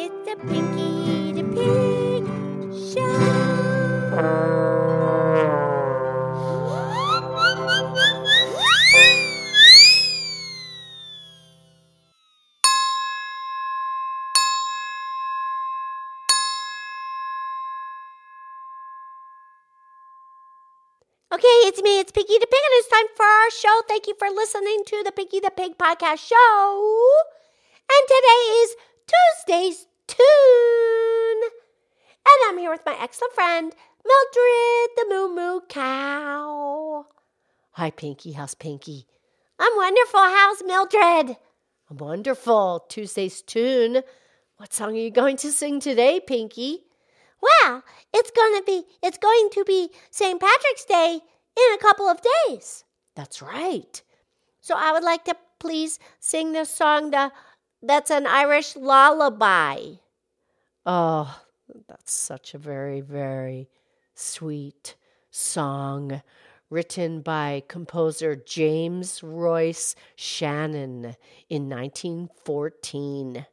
It's the Pinky the Pig Show. Okay, it's me, it's Pinky the Pig, and it's time for our show. Thank you for listening to the Pinky the Pig podcast show. And today is Tuesday's Tune. And I'm here with my excellent friend, Mildred the Moo Moo Cow. Hi, Pinky. How's Pinky? I'm wonderful. How's Mildred? I'm wonderful. Tuesday's Tune. What song are you going to sing today, Pinky? Well, it's to be it's going to be St. Patrick's Day in a couple of days. That's right. So I would like to please sing the song the that's an Irish lullaby. Oh, that's such a very very sweet song written by composer James Royce Shannon in 1914.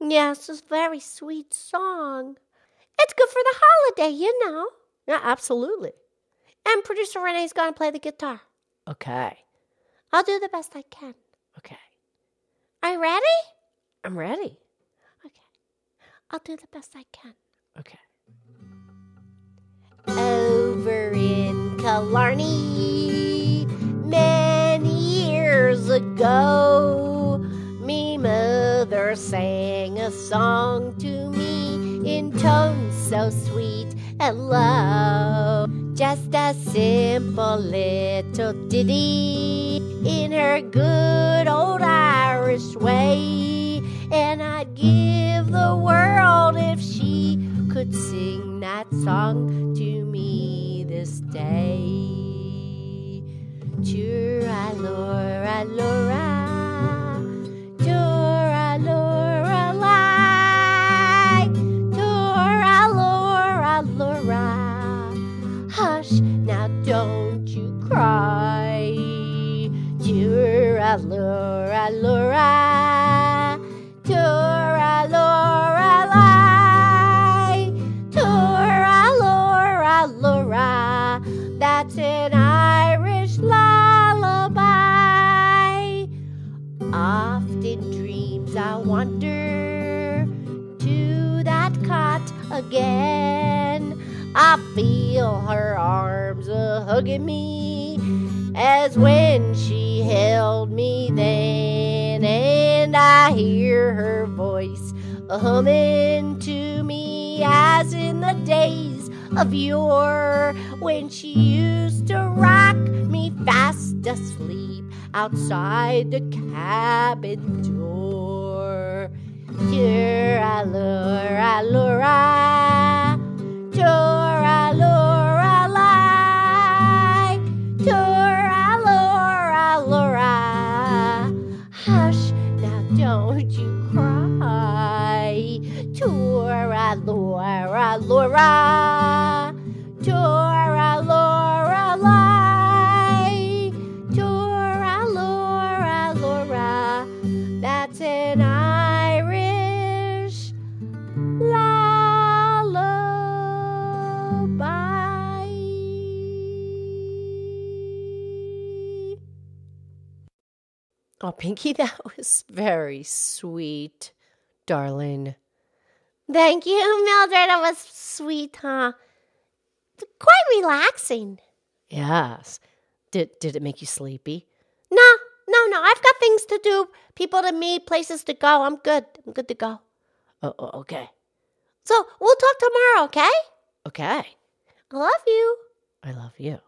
Yes, it's a very sweet song. It's good for the holiday, you know. Yeah, absolutely. And producer Renee's going to play the guitar. Okay. I'll do the best I can. Okay. Are you ready? I'm ready. Okay. I'll do the best I can. Okay. Over in Killarney, many years ago, me mother sang a song to me in tones so sweet and low. Just a simple little ditty in her good old Way. And I'd give the world if she could sing that song to me this day. Tura Laura Laura, Laura Laura, Tura Laura lie, Tura Laura Laura. That's an Irish lullaby. Oft in dreams I wander to that cot again. I feel her arms a hugging me as when she held me then, hear her voice a humming to me as in the days of yore when she used to rock me fast asleep outside the cabin door. Tura Laura Laura, Laura Laura, Tura Laura lie, Tura Laura Laura. That's an Irish lullaby. Oh, Pinky, that was very sweet, darling. Thank you, Mildred. That was sweet, huh? Quite relaxing. Yes. Did did it make you sleepy? No, no, no. I've got things to do, people to meet, places to go. I'm good. I'm good to go. Oh, oh okay. So we'll talk tomorrow, okay? Okay. I love you. I love you.